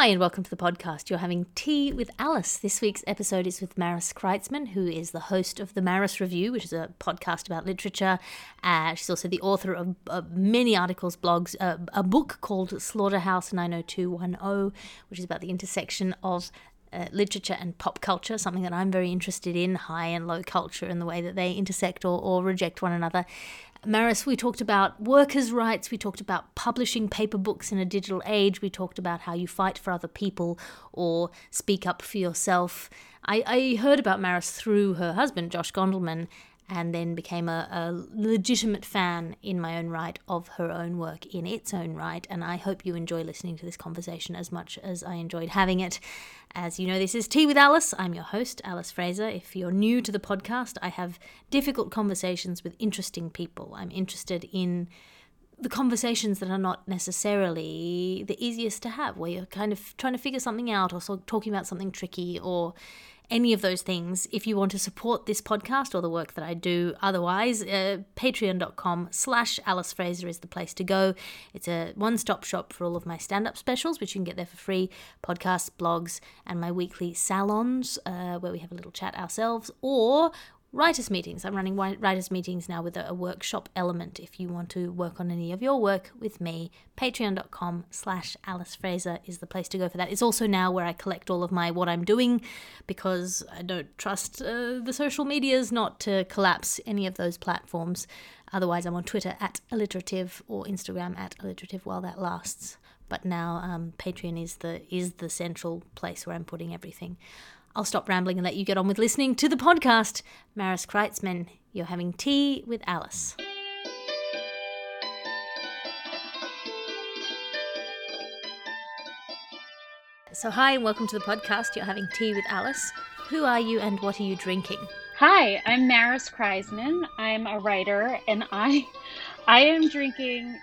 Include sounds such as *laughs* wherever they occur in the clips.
Hi, and welcome to the podcast. You're having tea with Alice. This week's episode is with Maris Kreizman, who is the host of the Maris Review, which is a podcast about literature. Uh, she's also the author of, many articles, blogs, uh, a book called Slaughterhouse 90210, which is about the intersection of uh, literature and pop culture, something that I'm very interested in, high and low culture, and the way that they intersect or, or reject one another. Maris, we talked about workers' rights, we talked about publishing paper books in a digital age, we talked about how you fight for other people or speak up for yourself. I, I heard about Maris through her husband, Josh Gondelman, and then became a, a, legitimate fan in my own right of her own work in its own right. And I hope you enjoy listening to this conversation as much as I enjoyed having it. As you know, this is Tea with Alice. I'm your host, Alice Fraser. If you're new to the podcast, I have difficult conversations with interesting people. I'm interested in the conversations that are not necessarily the easiest to have, where you're kind of trying to figure something out or talking about something tricky or any of those things if you want to support this podcast or the work that I do otherwise uh, patreon.com slash Alice Fraser is the place to go. It's a one-stop shop for all of my stand-up specials which you can get there for free podcasts blogs and my weekly salons uh, where we have a little chat ourselves or writers meetings. I'm running writers meetings now with a, workshop element. If you want to work on any of your work with me patreon.com slash alice fraser is the place to go for that. It's also now where i collect all of my what i'm doing because i don't trust uh, the social medias not to collapse any of those platforms. Otherwise i'm on twitter at alliterative or instagram at alliterative while that lasts. But now um, patreon is the is the central place where i'm putting everything I'll stop rambling and let you get on with listening to the podcast. Maris Kreizman, you're having tea with Alice. So, hi, and welcome to the podcast. You're having tea with Alice. Who are you and what are you drinking? Hi, I'm Maris Kreizman. I'm a writer and I I am drinking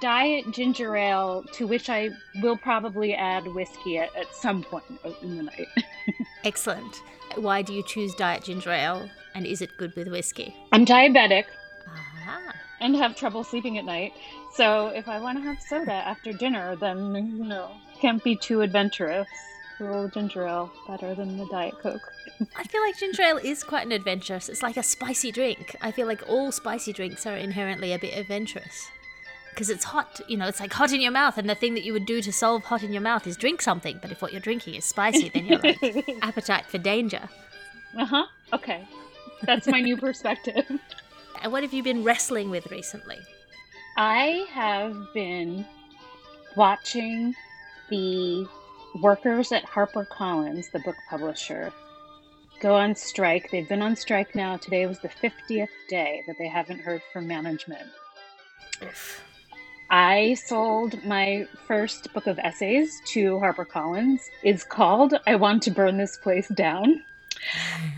diet ginger ale to which I will probably add whiskey at, at some point in the night. *laughs* Excellent. Why do you choose diet ginger ale and is it good with whiskey? I'm diabetic Aha. and have trouble sleeping at night. So if I want to have soda after dinner, then, you know, can't be too adventurous. A little ginger ale better than the Diet Coke. I feel like ginger ale is quite an adventurous. It's like a spicy drink. I feel like all spicy drinks are inherently a bit adventurous because it's hot. You know, it's like hot in your mouth, and the thing that you would do to solve hot in your mouth is drink something. But if what you're drinking is spicy, then you're like *laughs* appetite for danger. Uh huh. Okay, that's my new perspective. *laughs* And what have you been wrestling with recently? I have been watching the workers at HarperCollins, the book publisher, go on strike. They've been on strike now. Today was the 50th day that they haven't heard from management. Oof. I sold my first book of essays to HarperCollins. It's called I Want to Burn This Place Down.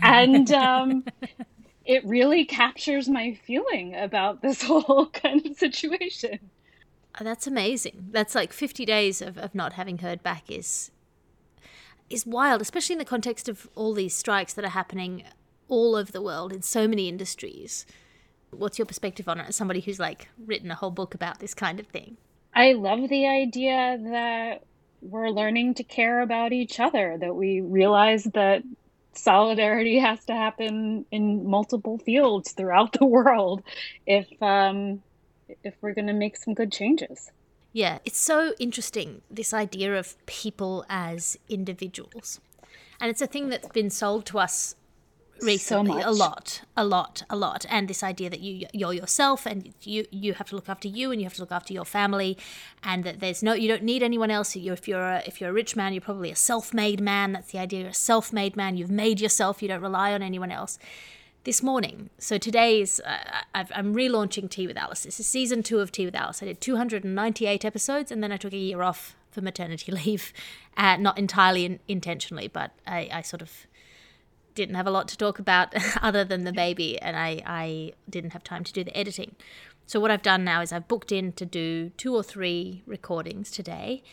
And um, *laughs* it really captures my feeling about this *laughs* whole kind of situation. Oh, that's amazing. That's like 50 days of, of not having heard back is is wild, especially in the context of all these strikes that are happening all over the world in so many industries. What's your perspective on it as somebody who's like written a whole book about this kind of thing? I love the idea that we're learning to care about each other, that we realize that solidarity has to happen in multiple fields throughout the world if um, if we're going to make some good changes. Yeah, it's so interesting this idea of people as individuals. And it's a thing that's been sold to us recently so a lot a lot a lot. And this idea that you you're yourself and you you have to look after you and you have to look after your family and that there's no you don't need anyone else. You if you're a, if you're a rich man you're probably a self-made man. That's the idea. You're a self-made man. You've made yourself. You don't rely on anyone else. This morning so today's uh, i am relaunching tea with alice. This is season two of tea with alice. I did 298 episodes and then i took a year off for maternity *laughs* leave uh, not entirely in, intentionally but I, I sort of didn't have a lot to talk about *laughs* other than the baby, and I, I didn't have time to do the editing. So what I've done now is I've booked in to do two or three recordings today,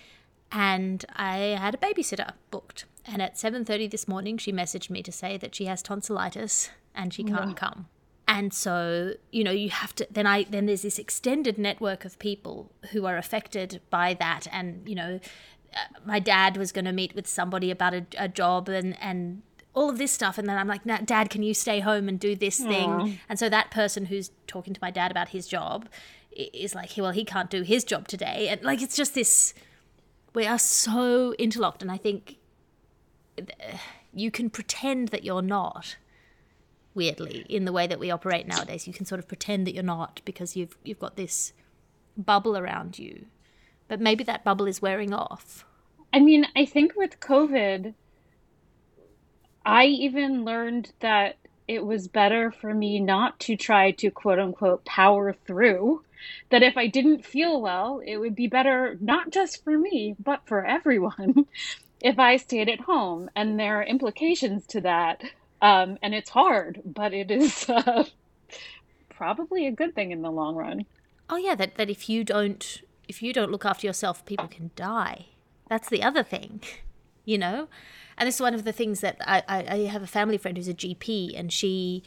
and I had a babysitter booked. And at 7:30 this morning, she messaged me to say that she has tonsillitis and she can't come. And so, you know, you have to then I then there's this extended network of people who are affected by that and, you know, uh, my dad was going to meet with somebody about a, a job and and all of this stuff and then i'm like dad can you stay home and do this thing? And so that person who's talking to my dad about his job is like well he can't do his job today. And like it's just this we are so interlocked and i think you can pretend that you're not weirdly in the way that we operate nowadays. You can sort of pretend that you're not because you've you've got this bubble around you. But maybe that bubble is wearing off. I mean, I think with COVID, I even learned that it was better for me not to try to quote unquote power through. That if I didn't feel well, it would be better not just for me, but for everyone *laughs* if I stayed at home. And there are implications to that. Um, and it's hard, but it is *laughs* uh, probably a good thing in the long run. oh yeah that, that if you don't if you don't look after yourself people can die that's the other thing *laughs* you know and this is one of the things that i, I, I have a family friend who's a gp and she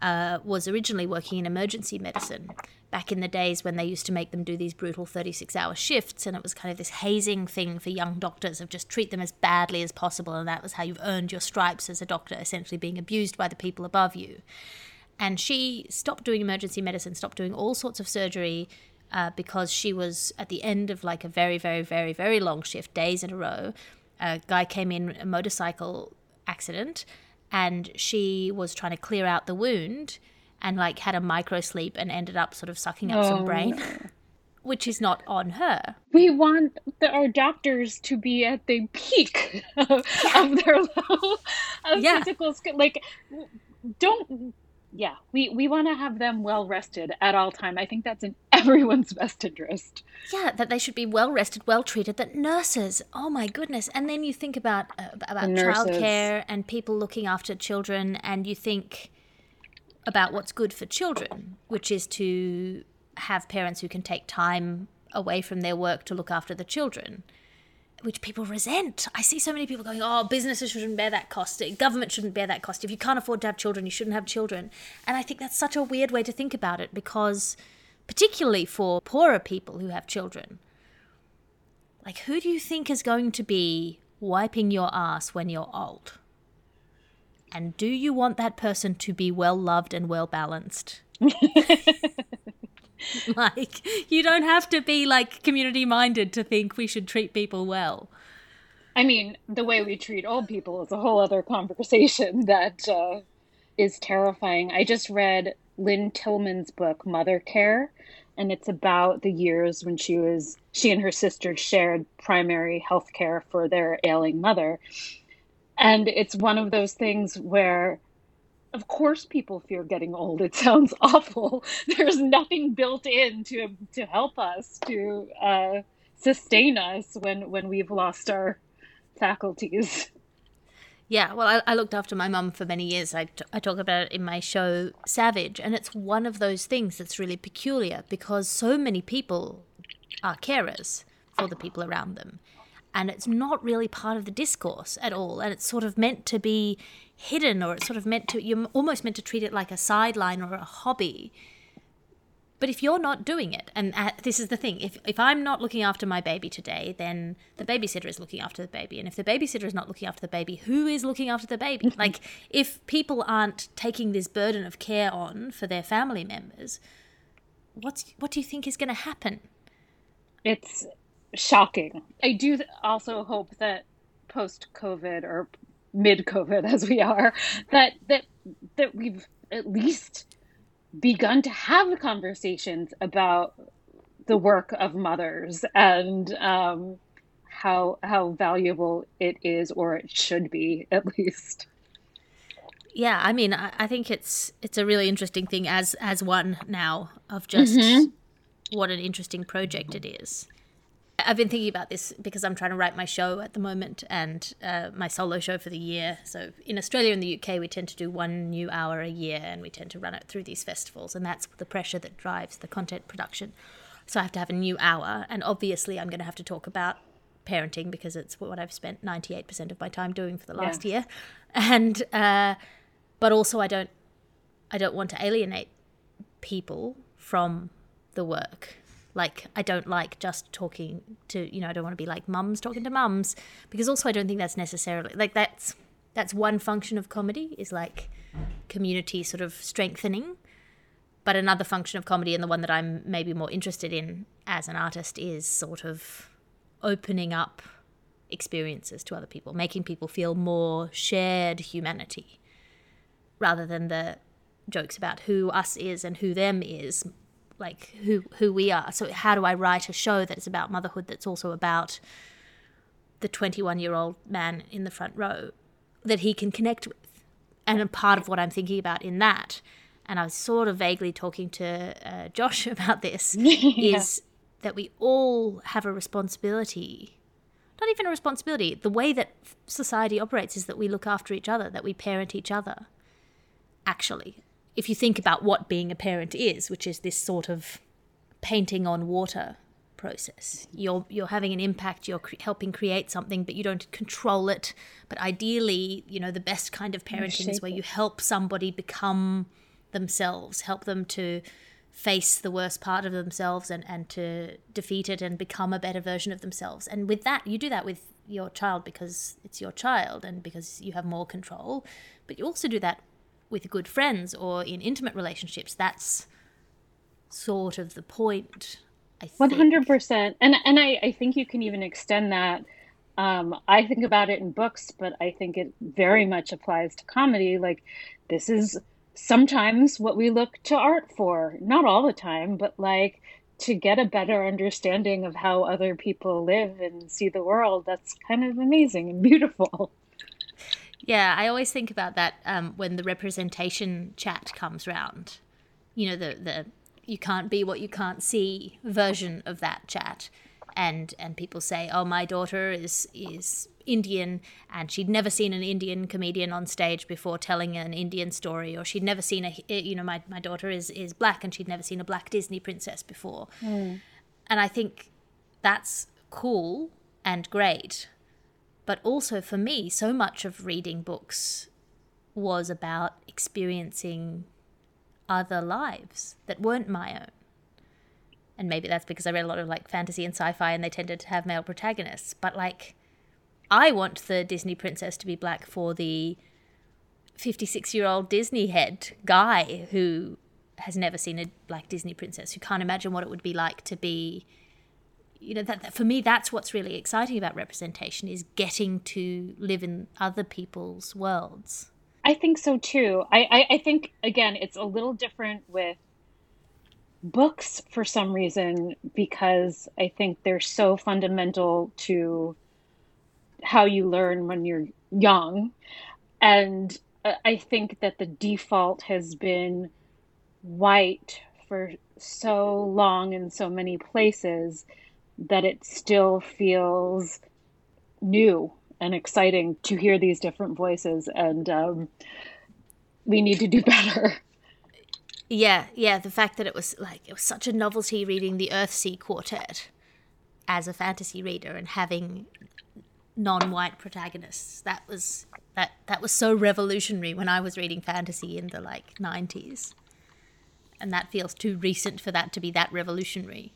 uh, was originally working in emergency medicine back in the days when they used to make them do these brutal 36 hour shifts and it was kind of this hazing thing for young doctors of just treat them as badly as possible and that was how you've earned your stripes as a doctor essentially being abused by the people above you and she stopped doing emergency medicine, stopped doing all sorts of surgery uh, because she was at the end of like a very, very, very, very long shift, days in a row. A guy came in a motorcycle accident, and she was trying to clear out the wound, and like had a micro sleep and ended up sort of sucking up some Oh, brain, no. *laughs* which is not on her. We want the, our doctors to be at the peak *laughs* of, of their level of Yeah. physical skill. Like, don't. Yeah, we we want to have them well rested at all time. I think that's in *laughs* everyone's best interest. Yeah, that they should be well rested, well treated. That nurses, oh my goodness! And then you think about uh, about childcare and people looking after children, and you think about what's good for children, which is to have parents who can take time away from their work to look after the children. Which people resent. I see so many people going, "Oh, businesses shouldn't bear that cost. Government shouldn't bear that cost. If you can't afford to have children, you shouldn't have children." And I think that's such a weird way to think about it because, particularly for poorer people who have children, like who do you think is going to be wiping your ass when you're old? And do you want that person to be well loved and well balanced? *laughs* *laughs* like, you don't have to be like community minded to think we should treat people well. I mean, the way we treat old people is a whole other conversation *laughs* that uh, is terrifying. I just read Lynne Tillman's book, Mother Care, and it's about the years when she was she and her sister shared primary health care for their ailing mother. And it's one of those things where of course people fear getting old. It sounds *laughs* awful. There's nothing built in to to help us to uh, sustain us when when we've lost our faculties. Yeah, well, I, I looked after my mum for many years. I, t- I talk about it in my show Savage, and it's one of those things that's really peculiar because so many people are carers for the people around them. And it's not really part of the discourse at all. And it's sort of meant to be hidden, or it's sort of meant to, you're almost meant to treat it like a sideline or a hobby. But if you're not doing it, and uh, this is the thing, if, if I'm not looking after my baby today, then the babysitter is looking after the baby. And if the babysitter is not looking after the baby, who is looking after the baby? *laughs* like, if people aren't taking this burden of care on for their family members, what's what do you think is going to happen? It's shocking. I do also hope that post COVID or mid COVID *laughs* as we are, that that that we've at least begun to have conversations about the work of mothers and um, how how valuable it is or it should be *laughs* at least. Yeah, I mean, I, I think it's it's a really interesting thing as as one now of just Mhm. what an interesting project it is. I've been thinking about this because I'm trying to write my show at the moment and uh, my solo show for the year. So in Australia and the UK, we tend to do one new hour a year, and we tend to run it through these festivals, and that's the pressure that drives the content production. So I have to have a new hour, and obviously, I'm going to have to talk about parenting because it's what I've spent 98% of my time doing for the last year, and uh, but also I don't I don't want to alienate people from the work Like, I don't like just talking to, you know, I don't want to be like mums talking to mums because also I don't think that's necessarily like that's that's one function of comedy is like community sort of strengthening. But another function of comedy, and the one that I'm maybe more interested in as an artist, is sort of opening up experiences to other people, making people feel more shared humanity rather than the jokes about who us is and who them is, like who who we are. So how do I write a show that is about motherhood that's also about the 21 year old man in the front row that he can connect with? And a part of what I'm thinking about in that, and I was sort of vaguely talking to uh, Josh *laughs* about this, *laughs* yeah. is that we all have a responsibility not even a responsibility. The way that society operates is that we look after each other, that we parent each other. Actually, if you think about what being a parent is, which is this sort of painting on water process, you're you're having an impact. You're cre- helping create something, but you don't control it. But ideally, you know, the best kind of parenting is where you help somebody become themselves, help them to face the worst part of themselves and, and to defeat it and become a better version of themselves. And with that, you do that with your child because it's your child and because you have more control. But you also do that with good friends or in intimate relationships. That's sort of the point. One hundred percent, and and I, I think you can even extend that. Um, I think about it in books, but I think it very much applies to comedy. Like, this is sometimes what we look to art for not all the time but like to get a better understanding of how other people live and see the world that's kind of amazing and beautiful *laughs* yeah i always think about that um, when the representation chat comes round you know the the you can't be what you can't see version of that chat and and people say oh my daughter is is Indian and she'd never seen an Indian comedian on stage before telling an Indian story or she'd never seen a you know my, my daughter is is black and she'd never seen a black Disney princess before. Mm. And I think that's cool and great. But also for me so much of reading books was about experiencing other lives that weren't my own. And maybe that's because I read a lot of like fantasy and sci-fi and they tended to have male protagonists, but like I want the Disney princess to be black for the 56 year old Disney head guy who has never seen a black Disney princess, who can't imagine what it would be like to be. You know, that, that for me, that's what's really exciting about representation is getting to live in other people's worlds. I think so too. I, I, I think, again, it's a little different with books for some reason because I think they're so fundamental to how you learn when you're young. And uh, I think that the default has been white for so long in so many places that it still feels new and exciting to hear these different voices. And um, we need to do *laughs* better. Yeah, yeah. The fact that it was like it was such a novelty reading the Earthsea Quartet as a fantasy reader and having non-white protagonists. That was that that was so revolutionary when I was reading fantasy in the like 90s. And that feels too recent for that to be that revolutionary.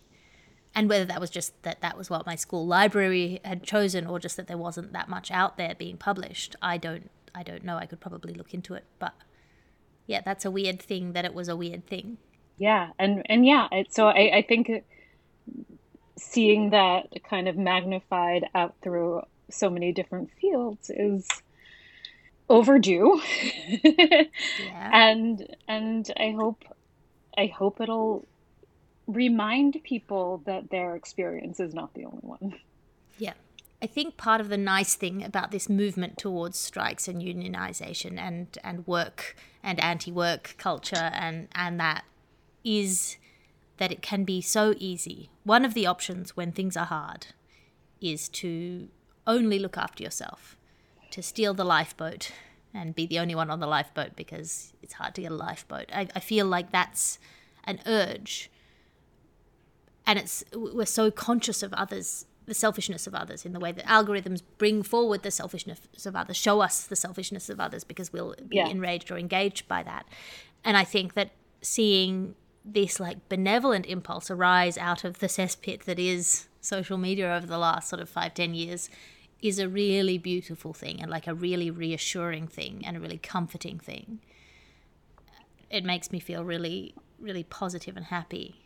And whether that was just that that was what my school library had chosen or just that there wasn't that much out there being published, I don't I don't know. I could probably look into it, but yeah, that's a weird thing that it was a weird thing. Yeah, and and yeah, it, so I I think seeing that kind of magnified out through so many different fields is overdue *laughs* yeah. and and i hope i hope it'll remind people that their experience is not the only one yeah i think part of the nice thing about this movement towards strikes and unionization and and work and anti-work culture and and that is that it can be so easy one of the options when things are hard is to only look after yourself, to steal the lifeboat and be the only one on the lifeboat because it's hard to get a lifeboat. I, I feel like that's an urge. And it's we're so conscious of others, the selfishness of others, in the way that algorithms bring forward the selfishness of others, show us the selfishness of others because we'll be yeah. enraged or engaged by that. And I think that seeing this like benevolent impulse arise out of the cesspit that is social media over the last sort of five ten years is a really beautiful thing and like a really reassuring thing and a really comforting thing it makes me feel really really positive and happy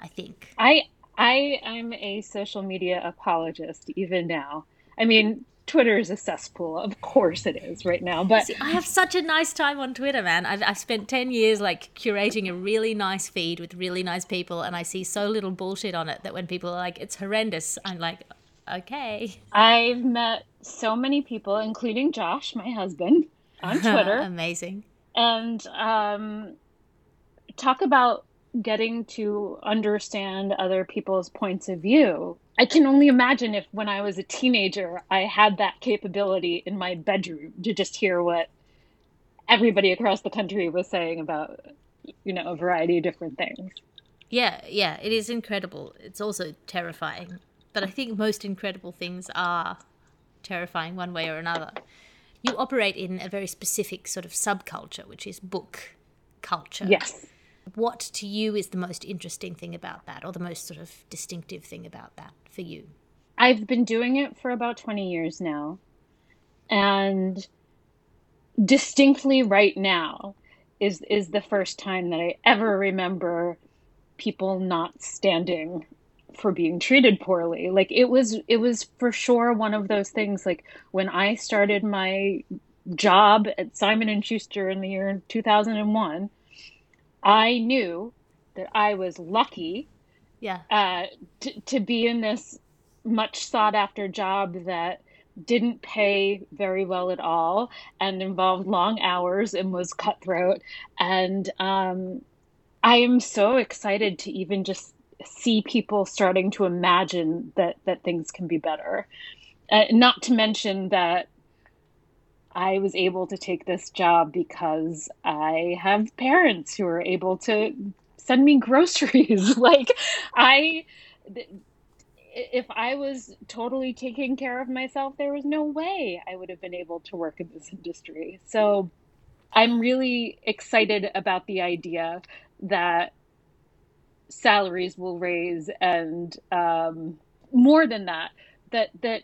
i think I I am a social media apologist even now. I mean, Twitter is a cesspool, of course it is right now. But See, I have such a nice time on Twitter, man. I've, I've spent 10 years like curating a really nice feed with really nice people, and I see so little bullshit on it that when people are like, it's horrendous, I'm like, okay. I've met so many people, including Josh, my husband, on *laughs* Twitter. Amazing. and um, talk about getting to understand other people's points of view. I can only imagine if when I was a teenager, I had that capability in my bedroom to just hear what everybody across the country was saying about, you know, a variety of different things. Yeah, yeah, it is incredible. It's also terrifying. But I think most incredible things are terrifying one way or another. You operate in a very specific sort of subculture, which is book culture. Yes. What to you is the most interesting thing about that, or the most sort of distinctive thing about that for you? I've been doing it for about 20 years now. And distinctly right now is is the first time that I ever remember people not standing for being treated poorly. Like it was it was for sure one of those things like when I started my job at Simon and Schuster in the year 2001, I knew that I was lucky Yeah. uh, to, to be in this much sought after job that didn't pay very well at all and involved long hours and was cutthroat. And um, I am so excited to even just see people starting to imagine that, that things can be better. Uh, not to mention that I was able to take this job because I have parents who are able to send me groceries. *laughs* like, I, if I was totally taking care of myself, there was no way I would have been able to work in this industry. So, I'm really excited about the idea that salaries will raise and um, more than that, that that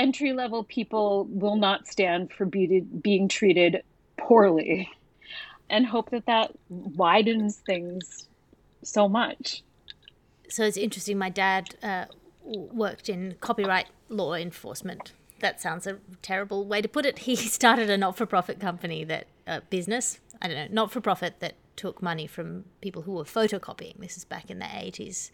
entry level people will not stand for be- being treated poorly and hope that that widens things so much. So it's interesting. My dad uh, worked in copyright law enforcement. That sounds a terrible way to put it. *laughs* He started a not for profit company that, uh, business, I don't know, not for profit that took money from people who were photocopying. This is back in the 80s.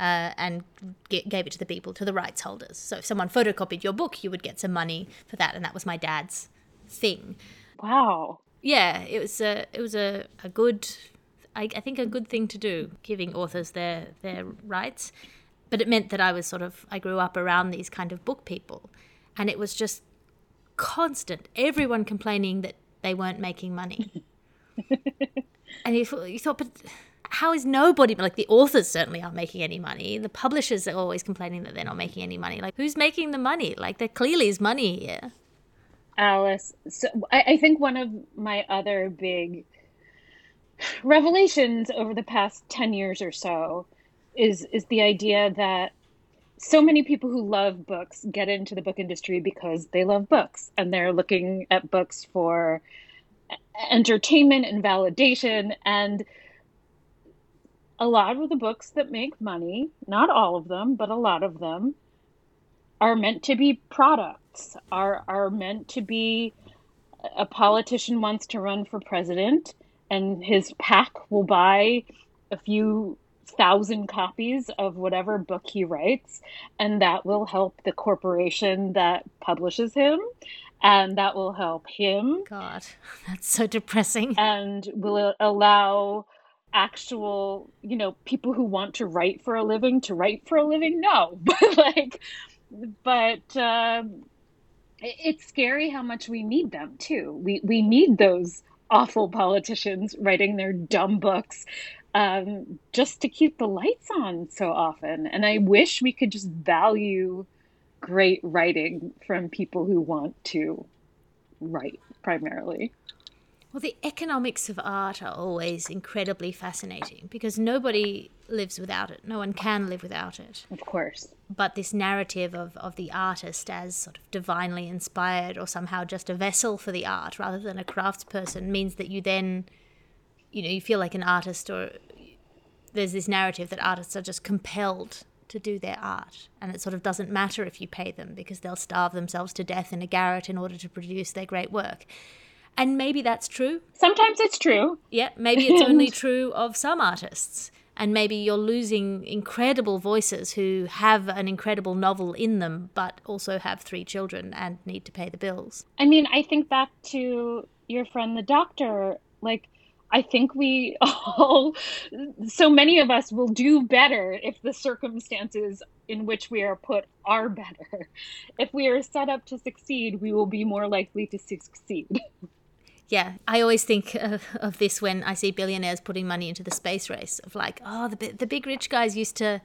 Uh, and g- gave it to the people, to the rights holders. So if someone photocopied your book, you would get some money for that, and that was my dad's thing. Wow. Yeah, it was a it was a, a good, I, I think a good thing to do, giving authors their their rights. But it meant that I was sort of I grew up around these kind of book people, and it was just constant. Everyone complaining that they weren't making money. *laughs* and you thought, you thought, but how is nobody like the authors certainly aren't making any money. The publishers are always complaining that they're not making any money. Like who's making the money? Like there clearly is money here. Alice, so I, I think one of my other big revelations over the past 10 years or so is is the idea that so many people who love books get into the book industry because they love books and they're looking at books for entertainment and validation and a lot of the books that make money not all of them but a lot of them are meant to be products are are meant to be a politician wants to run for president and his pack will buy a few thousand copies of whatever book he writes and that will help the corporation that publishes him and that will help him god *laughs* that's so depressing. and will allow actual you know people who want to write for a living to write for a living no *laughs* but like but um, it's scary how much we need them too. We we need those awful politicians writing their dumb books um, just to keep the lights on so often. And I wish we could just value great writing from people who want to write primarily. Well, the economics of art are always incredibly fascinating because nobody lives without it. No one can live without it. Of course. But this narrative of, of the artist as sort of divinely inspired or somehow just a vessel for the art rather than a craftsperson means that you then, you know, you feel like an artist or there's this narrative that artists are just compelled to do their art. And it sort of doesn't matter if you pay them because they'll starve themselves to death in a garret in order to produce their great work. And maybe that's true. Sometimes it's true. Yeah, maybe it's only *laughs* true of some artists. And maybe you're losing incredible voices who have an incredible novel in them, but also have three children and need to pay the bills. I mean, I think back to your friend the doctor. Like, I think we *laughs* all, so many of us will do better if the circumstances in which we are put are better. *laughs* If we are set up to succeed, we will be more likely to succeed. Yeah, I always think *laughs* of, of, this when I see billionaires putting money into the space race. Of like, oh, the the big rich guys used to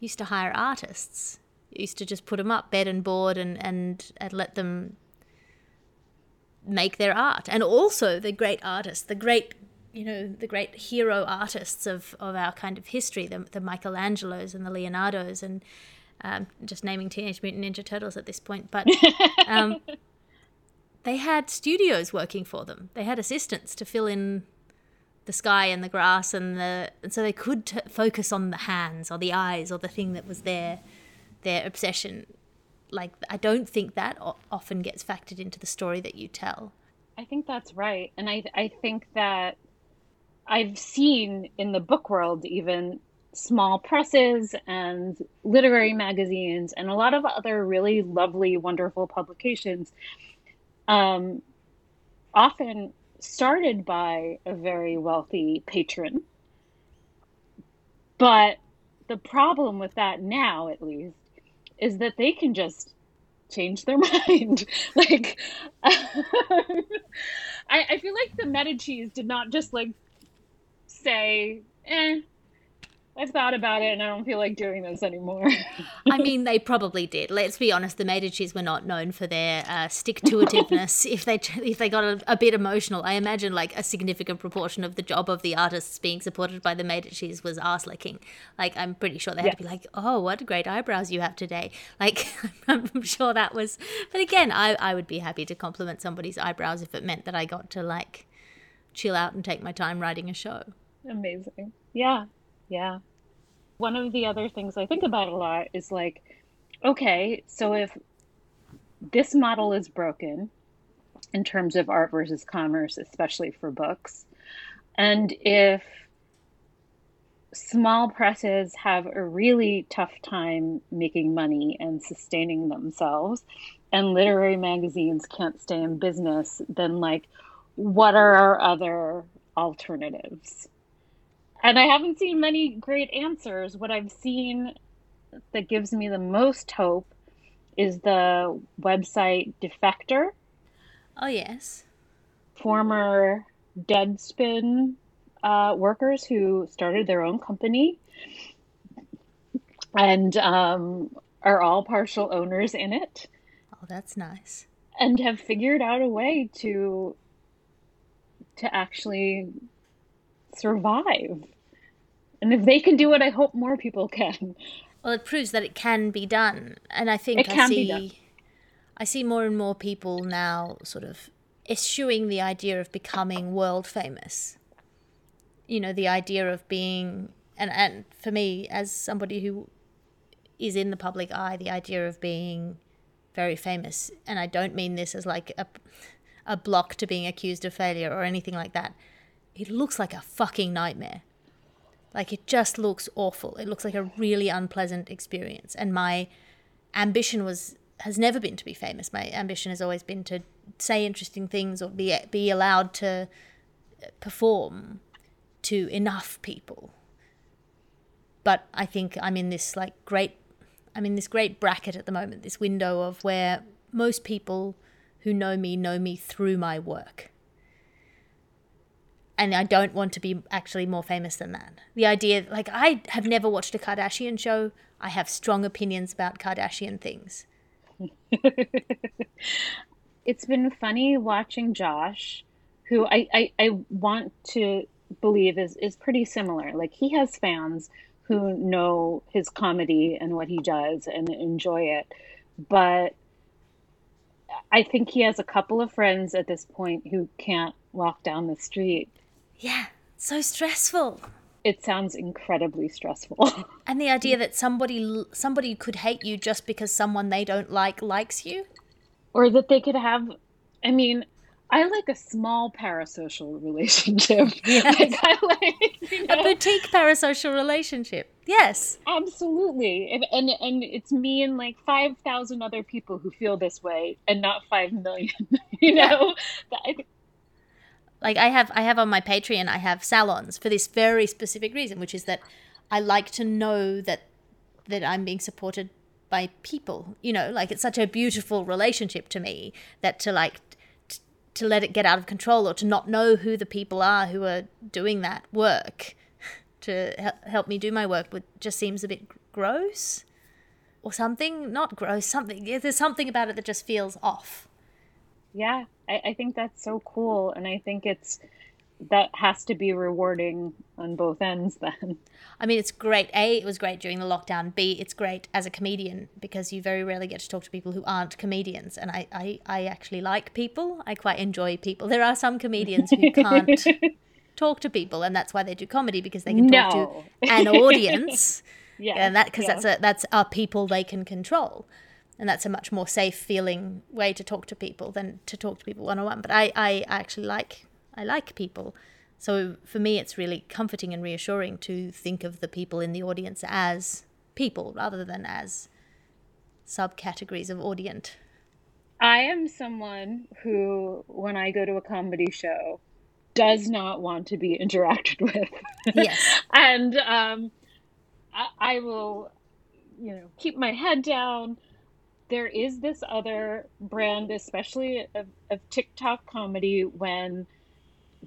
used to hire artists, used to just put them up bed and board and and, and let them make their art. And also the great artists, the great you know the great hero artists of of our kind of history, the the Michelangelos and the Leonardos and um, just naming Teenage Mutant Ninja Turtles at this point, but. *laughs* Um, they had studios working for them. They had assistants to fill in the sky and the grass and the and so they could t- focus on the hands or the eyes or the thing that was their their obsession. Like I don't think that often gets factored into the story that you tell. I think that's right, and I I think that I've seen in the book world even small presses and literary magazines and a lot of other really lovely, wonderful publications um, often started by a very wealthy patron. But the problem with that now, at least, is that they can just change their *laughs* mind. like, *laughs* I, I feel like the Medici's did not just like say, eh, I've thought about it and I don't feel like doing this anymore. I mean, they probably did. Let's be honest. The Medicis were not known for their uh, stick to itiveness. *laughs* if they if they got a, a, bit emotional, I imagine like a significant proportion of the job of the artists being supported by the Medicis was ass licking. Like I'm pretty sure they had to be like, "Oh, what great eyebrows you have today." Like *laughs* I'm sure that was. But again, I I would be happy to compliment somebody's eyebrows if it meant that I got to like chill out and take my time writing a show. Amazing. Yeah. Yeah. One of the other things I think about a lot is like, okay, so if this model is broken in terms of art versus commerce, especially for books, and if small presses have a really tough time making money and sustaining themselves, and literary magazines can't stay in business, then like, what are our other alternatives? And I haven't seen many great answers. What I've seen that gives me the most hope is the website Defector. Oh, yes. Former Deadspin uh, workers who started their own company and um, are all partial owners in it. Oh, that's nice. And have figured out a way to to actually survive. And if they can do it, I hope more people *laughs* can. Well, it proves that it can be done, and I think I see, I see more and more people now sort of eschewing the idea of becoming world famous. You know, the idea of being, and and for me, as somebody who is in the public eye, the idea of being very famous, and I don't mean this as like a, a block to being accused of failure or anything like that it looks like a fucking nightmare. Like it just looks awful. It looks like a really unpleasant experience. And my ambition was has never been to be famous. My ambition has always been to say interesting things or be be allowed to perform to enough people. But I think I'm in this like great I'm in this great bracket at the moment, this window of where most people who know me know me through my work and I don't want to be actually more famous than that. The idea, like, I have never watched a Kardashian show. I have strong opinions about Kardashian things. *laughs* it's been funny watching Josh, who I, I, I want to believe is, is pretty similar. Like he has fans who know his comedy and what he does and enjoy it. But I think he has a couple of friends at this point who can't walk down the street. Yeah, so stressful. It sounds incredibly stressful. *laughs* And the idea that somebody somebody could hate you just because someone they don't like likes you, or that they could have I mean, I like a small parasocial *laughs* relationship. *laughs* Yes. Like I like you know, a boutique parasocial relationship. Yes, absolutely. And and, and it's me and like five thousand other people who feel this way, and not five million. You know, yeah. Like I have I have on my Patreon I have salons for this very specific reason, which is that I like to know that that I'm being supported by people. You know, like it's such a beautiful relationship to me that to like to let it get out of control or to not know who the people are who are doing that work *laughs* to help me do my work would just seems a bit gross or something. Not gross something there's something about it that just feels off. Yeah I, I think that's so cool and i think it's that has to be rewarding on both ends *laughs* then. I mean, it's great. A, it was great during the lockdown. B, it's great as a comedian because you very rarely get to talk to people who aren't comedians. And I, I, I actually like people. I quite enjoy people. There are some comedians who can't *laughs* talk to people, and that's why they do comedy because they can talk no. to an audience. *laughs* yeah, and that because yeah. that's a that's a people they can control and that's a much more safe feeling way to talk to people than to talk to people one on one. But I, I actually like I like people. So for me, it's really comforting and reassuring to think of the people in the audience as people rather than as subcategories of audience. I am someone who, when I go to a comedy show, does not want to be interacted with. Yes. *laughs* and um, I, I will, you know, keep my head down. There is this other brand, especially of, of TikTok comedy, when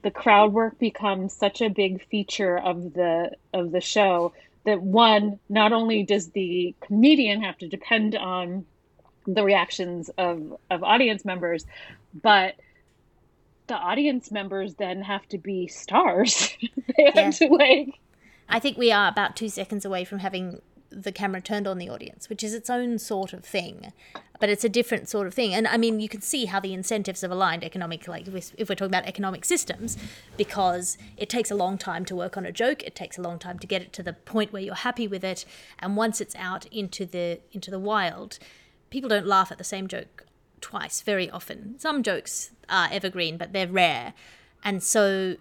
the crowd work becomes such a big feature of the of the show that one not only does the comedian have to depend on the reactions of of audience members but the audience members then have to be stars. They have to like i think we are about two seconds away from having the camera turned on the audience, which is its own sort of thing, but it's a different sort of thing. And I mean, you can see how the incentives have aligned economic, like if we're talking about economic systems, because it takes a long time to work on a joke. It takes a long time to get it to the point where you're happy with it, and once it's out into the into the wild, people don't laugh at the same joke twice very often. Some jokes are evergreen, but they're rare, and so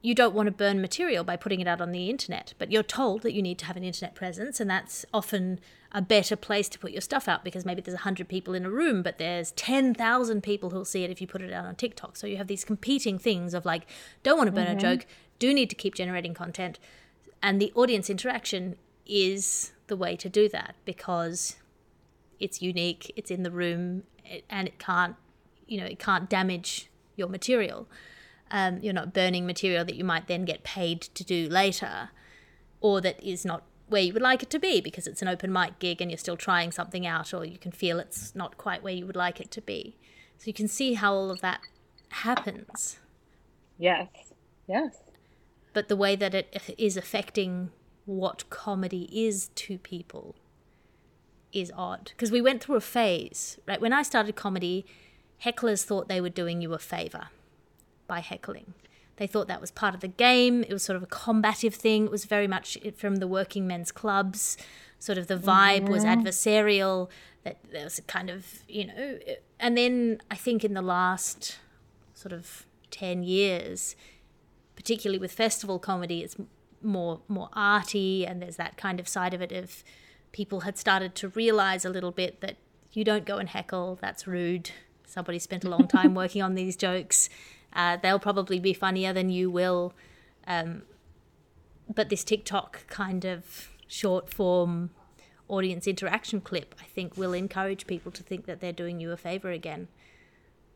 you don't want to burn material by putting it out on the internet, but you're told that you need to have an internet presence, and that's often a better place to put your stuff out because maybe there's 100 people in a room, but there's 10,000 people who'll see it if you put it out on TikTok. So you have these competing things of like, don't want to burn mm-hmm. a joke, do need to keep generating content. And the audience interaction is the way to do that because it's unique, it's in the room, and it can't, you know, it can't damage your material. Um, you're not burning material that you might then get paid to do later, or that is not where you would like it to be because it's an open mic gig and you're still trying something out, or you can feel it's not quite where you would like it to be. So you can see how all of that happens. Yes, yes. But the way that it is affecting what comedy is to people is odd because we went through a phase, right? When I started comedy, hecklers thought they were doing you a favor by heckling. They thought that was part of the game. It was sort of a combative thing. It was very much from the working men's clubs. Sort of the vibe mm-hmm. was adversarial. That there was a kind of, you know, and then I think in the last sort of 10 years, particularly with festival comedy, it's more more arty and there's that kind of side of it of people had started to realize a little bit that you don't go and heckle, that's rude. Somebody spent a long time *laughs* working on these jokes uh, they'll probably be funnier than you will. Um, but this TikTok kind of short form audience interaction clip, I think, will encourage people to think that they're doing you a favor again.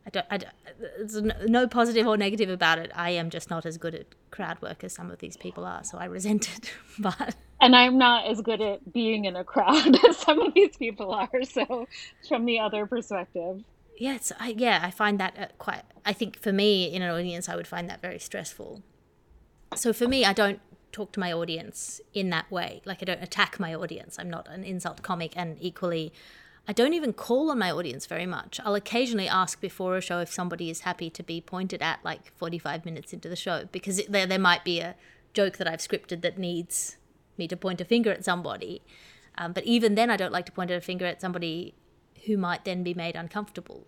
I don't, I don't, there's no positive or negative about it. I am just not as good at crowd work as some of these people are, so I resent it. *laughs* but and I'm not as good at being in a crowd *laughs* as some of these people are. So, from the other perspective, it's I, yeah, I find that uh, quite. I think for me in an audience, I would find that very stressful. So for me, I don't talk to my audience in that way. Like I don't attack my audience. I'm not an insult comic, and equally, I don't even call on my audience very much. I'll occasionally ask before a show if somebody is happy to be pointed at like 45 minutes into the show because it, there there might be a joke that I've scripted that needs me to point a finger at somebody. Um, but even then, I don't like to point a finger at somebody who might then be made uncomfortable,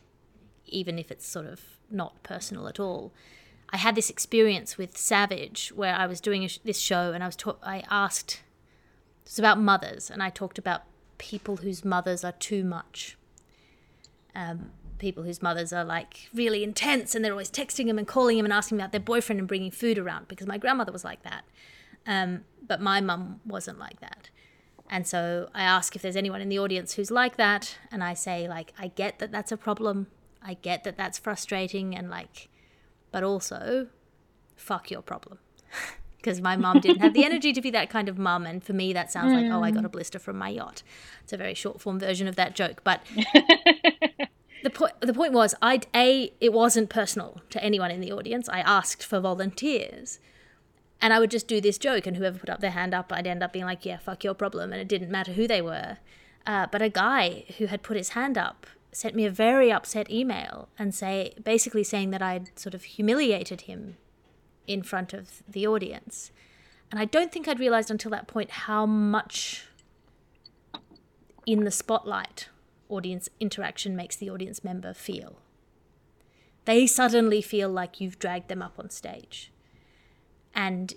even if it's sort of not personal at all. I had this experience with Savage where I was doing sh- this show and I was ta- I asked it was about mothers and I talked about people whose mothers are too much. Um, people whose mothers are like really intense and they're always texting them and calling them and asking about their boyfriend and bringing food around because my grandmother was like that. Um, but my mum wasn't like that. And so I ask if there's anyone in the audience who's like that. And I say, like, I get that that's a problem. I get that that's frustrating. And, like, but also, fuck your problem. *laughs* Because my mom didn't have the *laughs* energy to be that kind of mum. And for me, that sounds mm. like, oh, I got a blister from my yacht. It's a very short form version of that joke. But *laughs* the, point the point was, I A, it wasn't personal to anyone in the audience. I asked for volunteers. And I would just do this joke, and whoever put up their hand up, I'd end up being like, yeah, fuck your problem. And it didn't matter who they were. Uh, but a guy who had put his hand up sent me a very upset email and say basically saying that I'd sort of humiliated him in front of the audience. And I don't think I'd realized until that point how much in the spotlight audience interaction makes the audience member feel. They suddenly feel like you've dragged them up on stage. And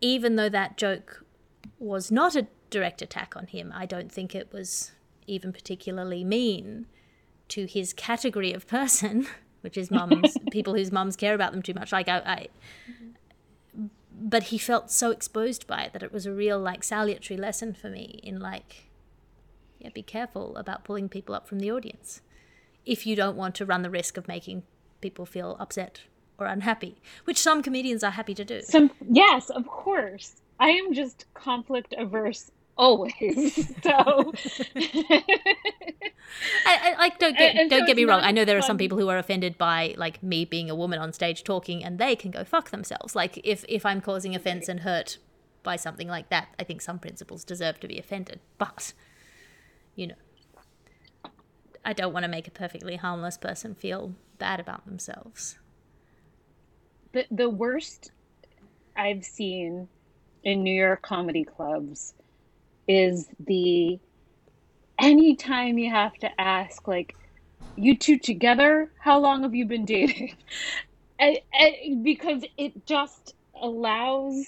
even though that joke was not a direct attack on him, I don't think it was even particularly mean to his category of person, *laughs* which is mums, *laughs* people whose mums care about them too much. Like I, I but he felt so exposed by it that it was a real like salutary lesson for me in like, yeah, be careful about pulling people up from the audience if you don't want to run the risk of making people feel upset or unhappy, which some comedians are happy to do. Some yes, of course. I am just conflict averse always. *laughs* So *laughs* I, I, like don't get and, don't so get me wrong. I know there are some people who are offended by like me being a woman on stage talking and they can go fuck themselves. Like if if I'm causing offense and hurt by something like that, I think some principals deserve to be offended. But you know, I don't want to make a perfectly harmless person feel bad about themselves the the worst I've seen in New York comedy clubs is the anytime you have to ask like you two together how long have you been dating? *laughs* And, and, because it just allows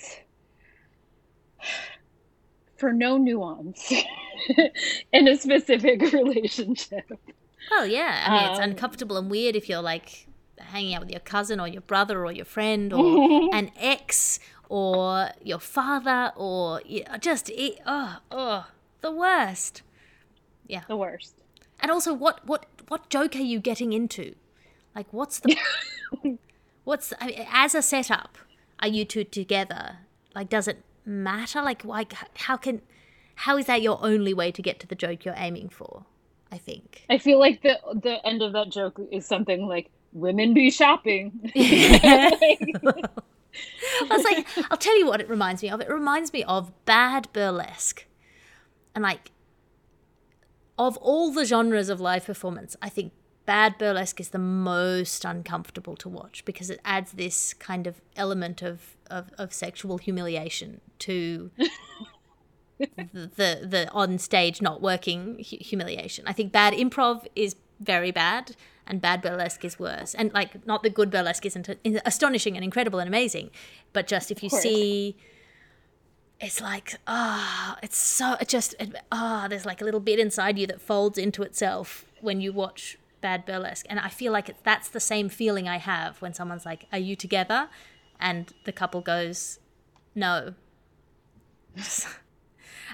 for no nuance *laughs* in a specific *laughs* relationship. Well yeah. I mean um, it's uncomfortable and weird if you're like hanging out with your cousin or your brother or your friend or *laughs* an ex or your father or just oh oh the worst. Yeah. The worst. And also what what what joke are you getting into? Like what's the *laughs* what's I mean, as a setup are you two together? Like does it matter? Like like how can how is that your only way to get to the joke you're aiming for i think? I feel like the the end of that joke is something like women be shopping. *laughs* *laughs* I was like, I'll tell you what it reminds me of. It reminds me of bad burlesque. And like, of all the genres of live performance, I think bad burlesque is the most uncomfortable to watch because it adds this kind of element of, of, of sexual humiliation to *laughs* the, the, the on stage not working humiliation. I think bad improv is very bad and bad burlesque is worse. And like, not the good burlesque isn't astonishing and incredible and amazing, but just if you see, it's like, ah, oh, it's so, it just, ah, oh, there's like a little bit inside you that folds into itself when you watch bad burlesque. And I feel like it, that's the same feeling I have when someone's like, are you together? And the couple goes, no. *laughs*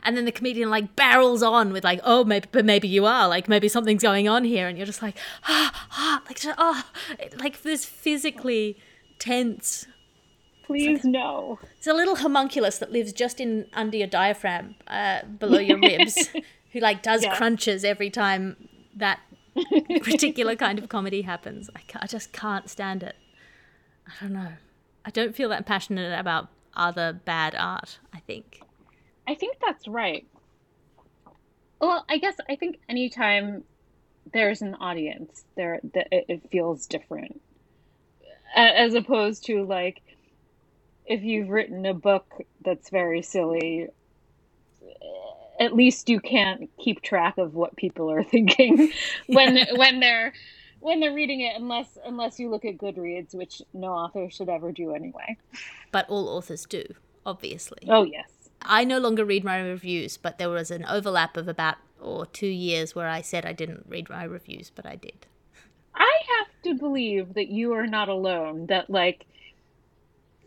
and then the comedian like barrels on with like oh maybe but maybe you are like maybe something's going on here and you're just like ah ah like ah like this physically tense please like, no it's a little homunculus that lives just in under your diaphragm uh, below your *laughs* ribs who like does yeah. crunches every time that *laughs* particular kind of comedy happens. I, I just can't stand it. I don't know. I don't feel that passionate about other bad art, I think. I think that's right. Well, I guess I think anytime there's an audience, there that it feels different, as opposed to like if you've written a book that's very silly. At least you can't keep track of what people are *laughs* thinking when yeah. *laughs* when they're when they're reading it unless unless you look at Goodreads, which no author should ever do anyway. But all authors do, obviously. Oh yes. I no longer read my reviews, but there was an overlap of about or two years where I said I didn't read my reviews, but I did. I have to believe that you are not alone. That like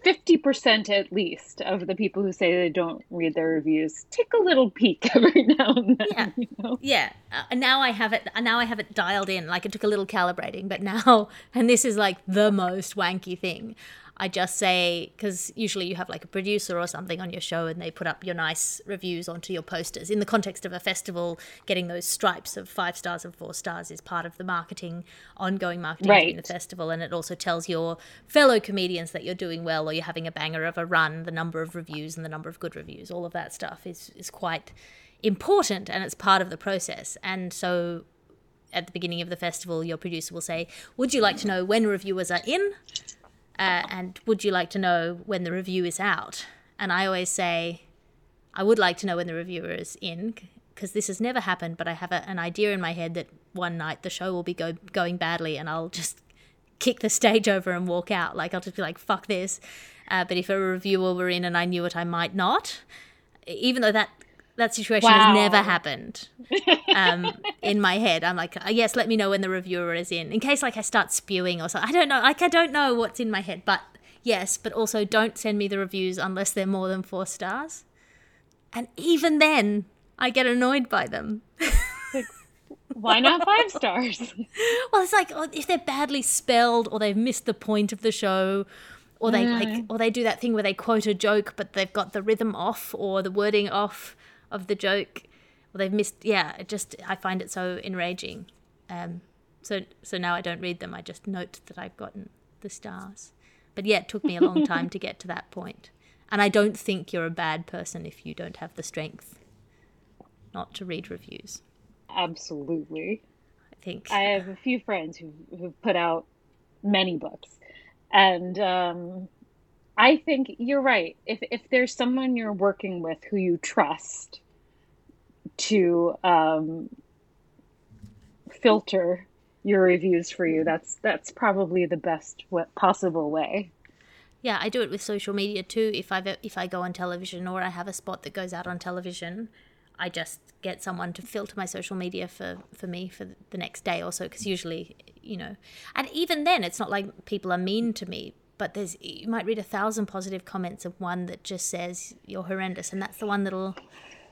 50% at least of the people who say they don't read their reviews take a little peek *laughs* every now and then. Yeah. You know? Yeah. Uh, now I have it now I have it dialed in. Like it took a little calibrating, but now *laughs* and this is like the most wanky thing. I just say, because usually you have like a producer or something on your show and they put up your nice reviews onto your posters. In the context of a festival, getting those stripes of five stars and four stars is part of the marketing, ongoing marketing right. in the festival. And it also tells your fellow comedians that you're doing well or you're having a banger of a run, the number of reviews and the number of good reviews. All of that stuff is, is quite important and it's part of the process. And so at the beginning of the festival, your producer will say, Would you like to know when reviewers are in? Uh, and would you like to know when the review is out? And I always say, I would like to know when the reviewer is in, because this has never happened, but I have a, an idea in my head that one night the show will be go, going badly and I'll just kick the stage over and walk out. Like, I'll just be like, fuck this. Uh, but if a reviewer were in and I knew it, I might not. Even though that that situation wow. has never happened *laughs* um, in my head. I'm like, uh, yes, let me know when the reviewer is in, in case like I start spewing or something. I don't know. Like I don't know what's in my head, but yes, but also don't send me the reviews unless they're more than four stars. And even then, I get annoyed by them. Why not five stars? *laughs* well, it's like oh, if they're badly spelled or they've missed the point of the show or they mm. like or they do that thing where they quote a joke but they've got the rhythm off or the wording off of the joke. Or they've missed yeah it just i find it so enraging. Um, so so now i don't read them. I just note that i've gotten the stars. But yeah it took me a long *laughs* time to get to that point. And i don't think you're a bad person if you don't have the strength not to read reviews. Absolutely. I think i have a few friends who who've put out many books. And um, I think you're right. If if there's someone you're working with who you trust to um, filter your reviews for you, that's that's probably the best possible way. Yeah, I do it with social media too. If I if I go on television or I have a spot that goes out on television, I just get someone to filter my social media for for me for the next day or so. Because usually, you know, and even then, it's not like people are mean to me but there's you might read a thousand positive comments of one that just says you're horrendous and that's the one that'll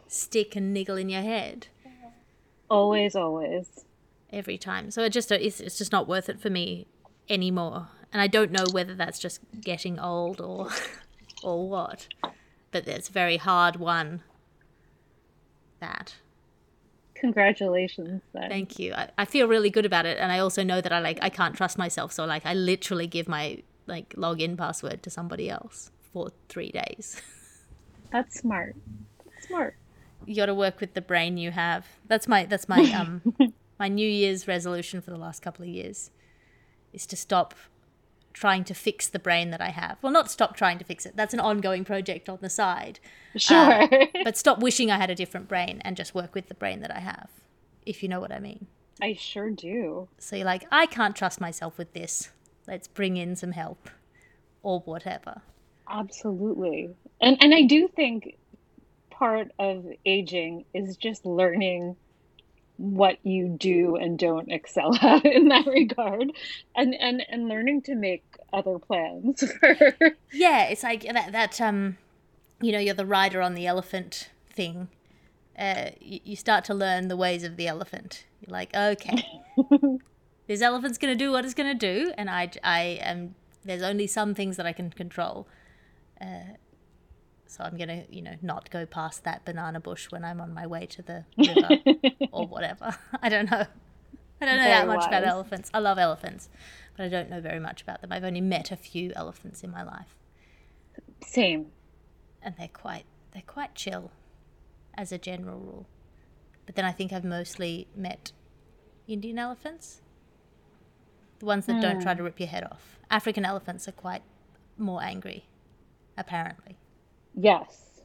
stick and niggle in your head. Always always. Every time. So it just it's, it's just not worth it for me anymore. And i don't know whether that's just getting old or *laughs* or what but it's a very hard one that. Congratulations then. thank you. I, I feel really good about it and i also know that i like i can't trust myself so like i literally give my like login password to somebody else for three days. *laughs* That's smart. That's smart. You got to work with the brain you have. That's my that's my um *laughs* my New Year's resolution for the last couple of years is to stop trying to fix the brain that I have. Well, not stop trying to fix it. That's an ongoing project on the side. Sure. Uh, *laughs* but stop wishing I had a different brain and just work with the brain that I have, if you know what I mean. I sure do. So you're like, I can't trust myself with this let's bring in some help or whatever. Absolutely. And and I do think part of aging is just learning what you do and don't excel *laughs* at in that regard and and and learning to make other plans *laughs* yeah it's like that that um you know you're the rider on the elephant thing uh you, you start to learn the ways of the elephant you're like okay *laughs* this elephant's going to do what it's going to do, and I, I am. There's only some things that I can control. Uh, so I'm going to, you know, not go past that banana bush when I'm on my way to the *laughs* river or whatever. *laughs* I don't know. I don't know Very that much about elephants. I love elephants, but I don't know very much about them. I've only met a few elephants in my life, Same. and they're quite they're quite chill, as a general rule. But then I think I've mostly met Indian elephants, the ones that don't try to rip your head off. African elephants are quite more angry, apparently. Yes.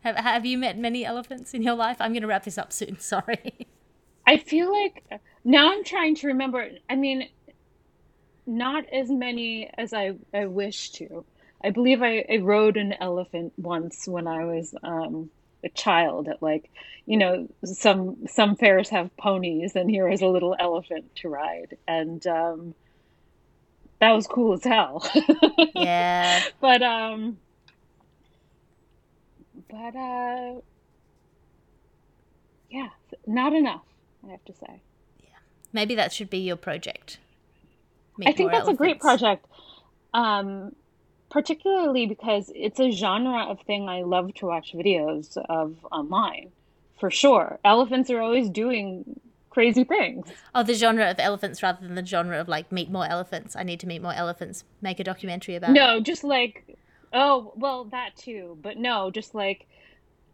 Have, have you met many elephants in your life? I'm going to wrap this up soon. *laughs* Sorry. I feel like now I'm trying to remember. I mean, not as many as I, I wish to. I believe I, I rode an elephant once when I was um, a child at like, you know, some some fairs have ponies and here is a little elephant to ride. And um, that was cool as hell. *laughs* yeah. But um but uh yeah, not enough, I have to say. Yeah maybe that should be your project. I think that's a great project. Um particularly because it's a genre of thing I love to watch videos of online. For sure. Elephants are always doing crazy things. Oh, the genre of elephants rather than the genre of like meet more elephants. I need to meet more elephants. Make a documentary about it. No, just like oh, well that too, but no, just like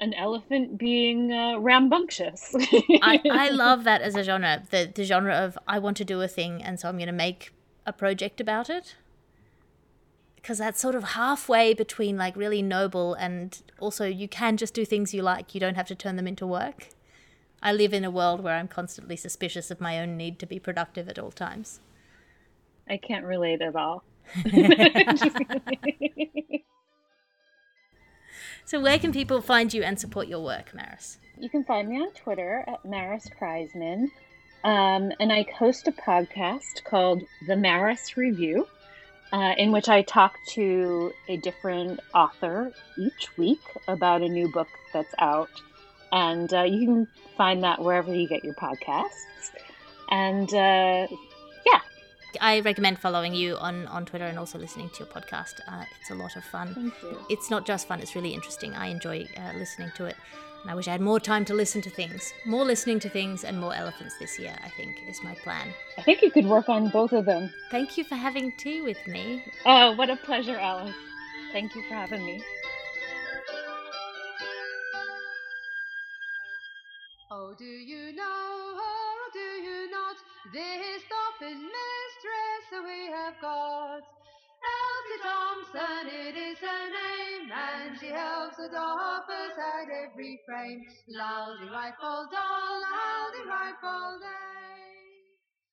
an elephant being uh, rambunctious. I, I *laughs* love that as a genre. The the genre of I want to do a thing and so I'm gonna make a project about it. Because that's sort of halfway between like really noble and also you can just do things you like. You don't have to turn them into work. I live in a world where I'm constantly suspicious of my own need to be productive at all times. I can't relate at all. *laughs* So where can people find you and support your work, Maris? You can find me on Twitter at Maris Kreizman. Um, and I host a podcast called The Maris Review, uh, in which I talk to a different author each week about a new book that's out. And uh, you can find that wherever you get your podcasts. And uh, yeah, I recommend following you on, on Twitter and also listening to your podcast. Uh, it's a lot of fun. thank you. It's not just fun, it's really interesting. I enjoy uh, listening to it. And I wish I had more time to listen to things. More listening to things and more elephants this year, I think, is my plan. I think you could work on both of them. Thank you for having tea with me. Oh, what a pleasure, Alice. Thank you for having me. Oh, do you know, or do you not, this dolphin mistress we have got? Elsie Thompson, it is her name, and she helps the dolphins at every frame. Loudy rifle doll, loudy rifle